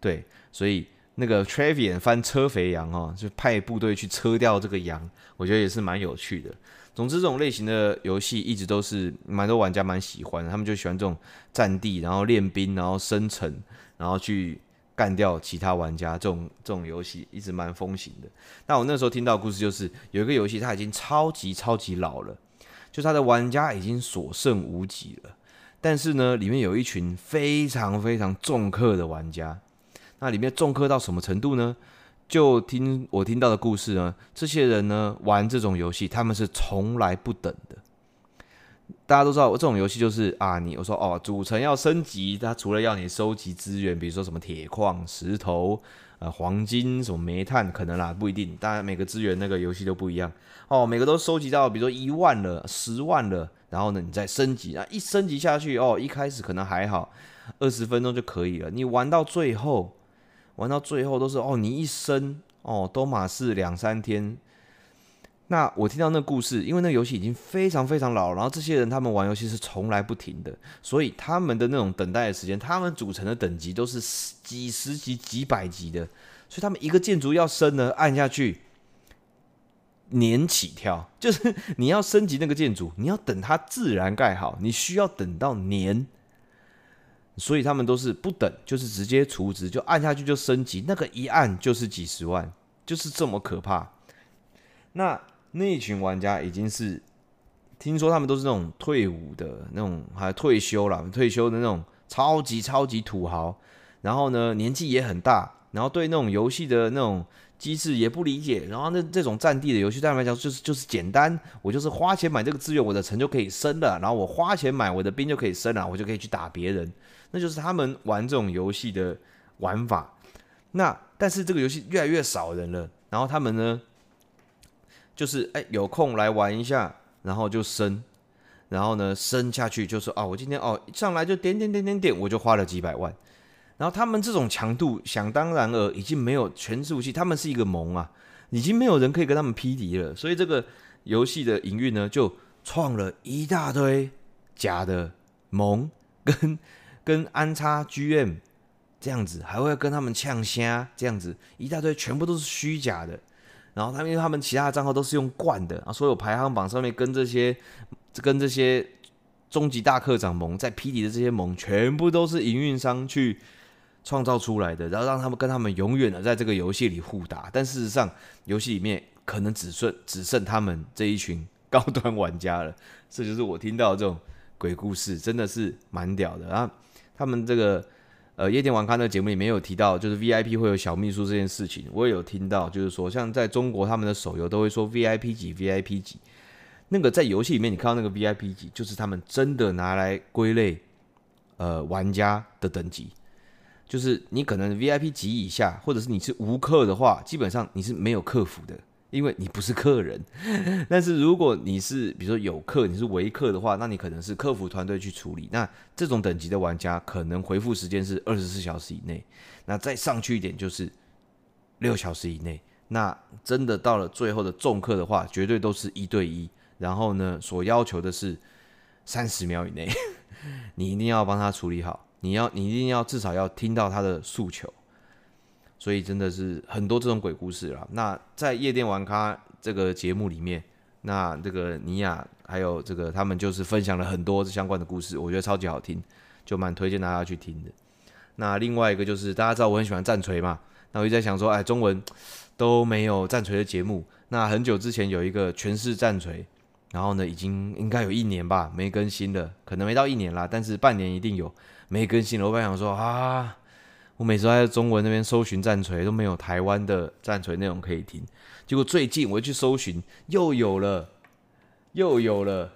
对，所以那个 Travian 翻车肥羊哦，就派部队去车掉这个羊，我觉得也是蛮有趣的。总之，这种类型的游戏一直都是蛮多玩家蛮喜欢的，他们就喜欢这种战地，然后练兵，然后生存，然后去干掉其他玩家。这种这种游戏一直蛮风行的。那我那时候听到的故事就是，有一个游戏它已经超级超级老了，就它的玩家已经所剩无几了。但是呢，里面有一群非常非常重氪的玩家。那里面重氪到什么程度呢？就听我听到的故事呢，这些人呢玩这种游戏，他们是从来不等的。大家都知道，这种游戏就是啊，你我说哦，主城要升级，它除了要你收集资源，比如说什么铁矿、石头、呃黄金、什么煤炭，可能啦不一定。当然每个资源那个游戏都不一样哦，每个都收集到，比如说一万了、十万了，然后呢你再升级啊，一升级下去哦，一开始可能还好，二十分钟就可以了，你玩到最后。玩到最后都是哦，你一生哦都马是两三天。那我听到那个故事，因为那个游戏已经非常非常老，然后这些人他们玩游戏是从来不停的，所以他们的那种等待的时间，他们组成的等级都是几十级、几百级的，所以他们一个建筑要升呢，按下去年起跳，就是你要升级那个建筑，你要等它自然盖好，你需要等到年。所以他们都是不等，就是直接储值，就按下去就升级，那个一按就是几十万，就是这么可怕。那那群玩家已经是，听说他们都是那种退伍的那种，还退休了，退休的那种超级超级土豪，然后呢年纪也很大，然后对那种游戏的那种机制也不理解，然后那这种战地的游戏对他们讲就是就是简单，我就是花钱买这个资源，我的城就可以升了，然后我花钱买我的兵就可以升了，我就可以去打别人。那就是他们玩这种游戏的玩法。那但是这个游戏越来越少人了，然后他们呢，就是哎有空来玩一下，然后就升，然后呢升下去就说啊，我今天哦上来就点点点点点，我就花了几百万。然后他们这种强度，想当然尔已经没有全服器，他们是一个盟啊，已经没有人可以跟他们匹敌了。所以这个游戏的营运呢，就创了一大堆假的盟跟。跟安插 GM 这样子，还会跟他们呛虾这样子，一大堆全部都是虚假的。然后他们因为他们其他的账号都是用惯的啊，所有排行榜上面跟这些跟这些终极大课长盟在 PD 的这些盟，全部都是营运商去创造出来的，然后让他们跟他们永远的在这个游戏里互打。但事实上，游戏里面可能只剩只剩他们这一群高端玩家了。这就是我听到这种鬼故事，真的是蛮屌的啊！他们这个呃夜店玩咖的节目里面有提到，就是 VIP 会有小秘书这件事情，我也有听到，就是说像在中国他们的手游都会说 VIP 几 VIP 几。那个在游戏里面，你看到那个 VIP 级，就是他们真的拿来归类，呃，玩家的等级，就是你可能 VIP 级以下，或者是你是无氪的话，基本上你是没有客服的，因为你不是客人。但是如果你是比如说有客，你是维客的话，那你可能是客服团队去处理。那这种等级的玩家，可能回复时间是二十四小时以内，那再上去一点就是六小时以内。那真的到了最后的重客的话，绝对都是一对一。然后呢，所要求的是三十秒以内，你一定要帮他处理好。你要，你一定要至少要听到他的诉求。所以真的是很多这种鬼故事啦。那在夜店玩咖这个节目里面，那这个尼亚还有这个他们就是分享了很多相关的故事，我觉得超级好听，就蛮推荐大家去听的。那另外一个就是大家知道我很喜欢战锤嘛，那我就在想说，哎，中文都没有战锤的节目。那很久之前有一个全是战锤。然后呢，已经应该有一年吧，没更新了，可能没到一年啦，但是半年一定有没更新了。我本来想说啊，我每次都在中文那边搜寻战锤，都没有台湾的战锤内容可以听。结果最近我去搜寻，又有了，又有了。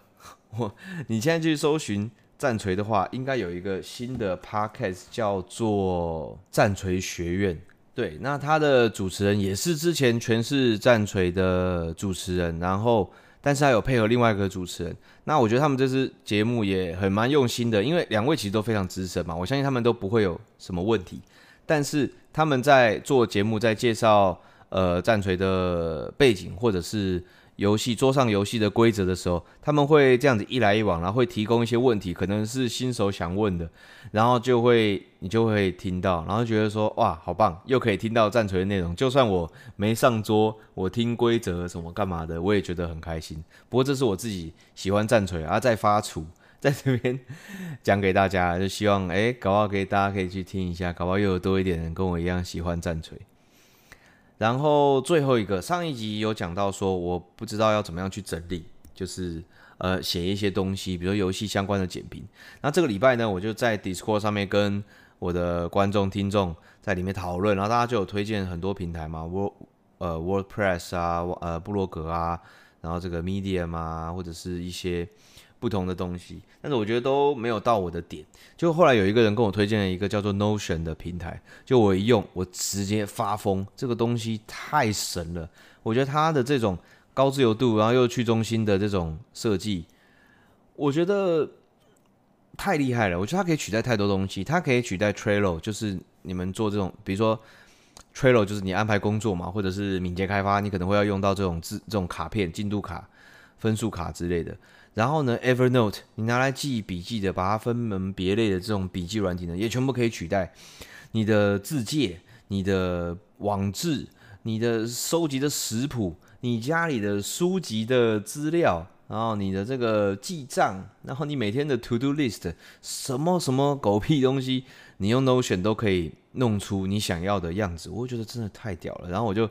我你现在去搜寻战锤的话，应该有一个新的 podcast 叫做战锤学院。对，那他的主持人也是之前全是战锤的主持人，然后。但是还有配合另外一个主持人，那我觉得他们这支节目也很蛮用心的，因为两位其实都非常资深嘛，我相信他们都不会有什么问题。但是他们在做节目，在介绍呃战锤的背景或者是。游戏桌上游戏的规则的时候，他们会这样子一来一往，然后会提供一些问题，可能是新手想问的，然后就会你就会听到，然后觉得说哇，好棒，又可以听到战锤的内容。就算我没上桌，我听规则什么干嘛的，我也觉得很开心。不过这是我自己喜欢战锤啊，在发厨，在这边讲给大家，就希望哎，搞不好可以大家可以去听一下，搞不好又有多一点人跟我一样喜欢战锤。然后最后一个，上一集有讲到说，我不知道要怎么样去整理，就是呃写一些东西，比如游戏相关的简评。那这个礼拜呢，我就在 Discord 上面跟我的观众听众在里面讨论，然后大家就有推荐很多平台嘛，Word 呃 WordPress 啊，呃部落格啊，然后这个 Medium 啊，或者是一些。不同的东西，但是我觉得都没有到我的点。就后来有一个人跟我推荐了一个叫做 Notion 的平台，就我一用，我直接发疯。这个东西太神了，我觉得它的这种高自由度，然后又去中心的这种设计，我觉得太厉害了。我觉得它可以取代太多东西，它可以取代 Trello，就是你们做这种，比如说 Trello 就是你安排工作嘛，或者是敏捷开发，你可能会要用到这种字、这种卡片、进度卡、分数卡之类的。然后呢，Evernote 你拿来记笔记的，把它分门别类的这种笔记软体呢，也全部可以取代你的字介、你的网志、你的收集的食谱、你家里的书籍的资料，然后你的这个记账，然后你每天的 To Do List，什么什么狗屁东西，你用 Notion 都可以弄出你想要的样子，我觉得真的太屌了。然后我就。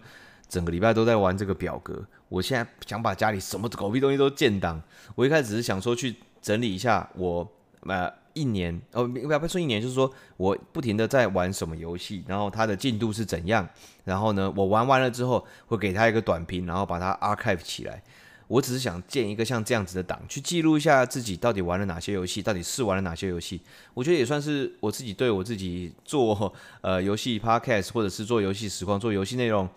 整个礼拜都在玩这个表格，我现在想把家里什么狗屁东西都建档。我一开始只是想说去整理一下我呃一年哦，不要不说一年，就是说我不停的在玩什么游戏，然后它的进度是怎样。然后呢，我玩完了之后会给他一个短评，然后把它 archive 起来。我只是想建一个像这样子的档，去记录一下自己到底玩了哪些游戏，到底试玩了哪些游戏。我觉得也算是我自己对我自己做呃游戏 podcast 或者是做游戏实况、做游戏内容。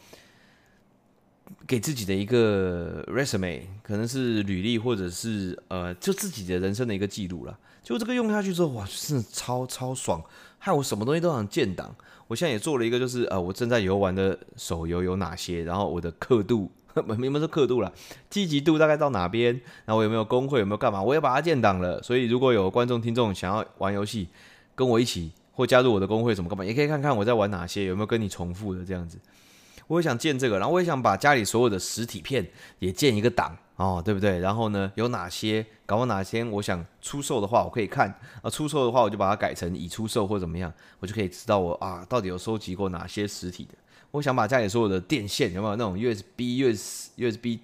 给自己的一个 resume，可能是履历，或者是呃，就自己的人生的一个记录了。就这个用下去之后，哇，真的超超爽，害我什么东西都想建档。我现在也做了一个，就是呃，我正在游玩的手游有哪些，然后我的刻度，明明是刻度了，积极度大概到哪边，然后我有没有工会，有没有干嘛，我也把它建档了。所以如果有观众听众想要玩游戏，跟我一起或加入我的工会，怎么干嘛，也可以看看我在玩哪些，有没有跟你重复的这样子。我也想建这个，然后我也想把家里所有的实体片也建一个档，哦，对不对？然后呢，有哪些搞到哪天我想出售的话，我可以看啊，出售的话我就把它改成已出售或怎么样，我就可以知道我啊到底有收集过哪些实体的。我想把家里所有的电线有没有那种 USB、USB、USB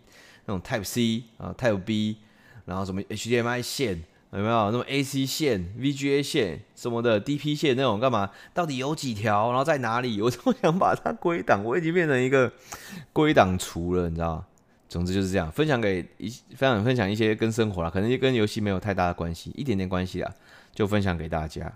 那种 Type C 啊、Type B，然后什么 HDMI 线有没有那种 AC 线、VGA 线什么的 DP 线那种干嘛？到底有几条？然后在哪里？我都想把它归档，我已经变成一个归档厨了，你知道吗？总之就是这样，分享给一分享分享一些跟生活啦，可能就跟游戏没有太大的关系，一点点关系啦，就分享给大家。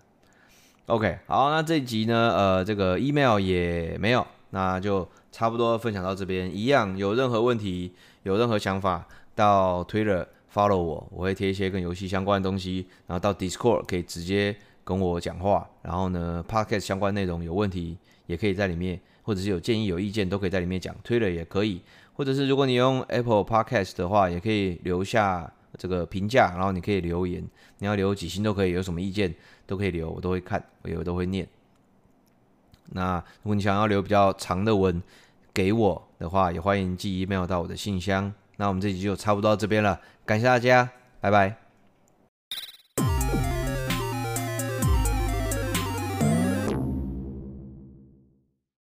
OK，好，那这一集呢，呃，这个 email 也没有。那就差不多分享到这边，一样有任何问题，有任何想法，到 Twitter follow 我，我会贴一些跟游戏相关的东西，然后到 Discord 可以直接跟我讲话，然后呢，Podcast 相关内容有问题也可以在里面，或者是有建议有意见都可以在里面讲，Twitter 也可以，或者是如果你用 Apple Podcast 的话，也可以留下这个评价，然后你可以留言，你要留几星都可以，有什么意见都可以留，我都会看，我有都会念。那如果你想要留比较长的文给我的话，也欢迎寄 email 到我的信箱。那我们这集就差不多到这边了，感谢大家，拜拜。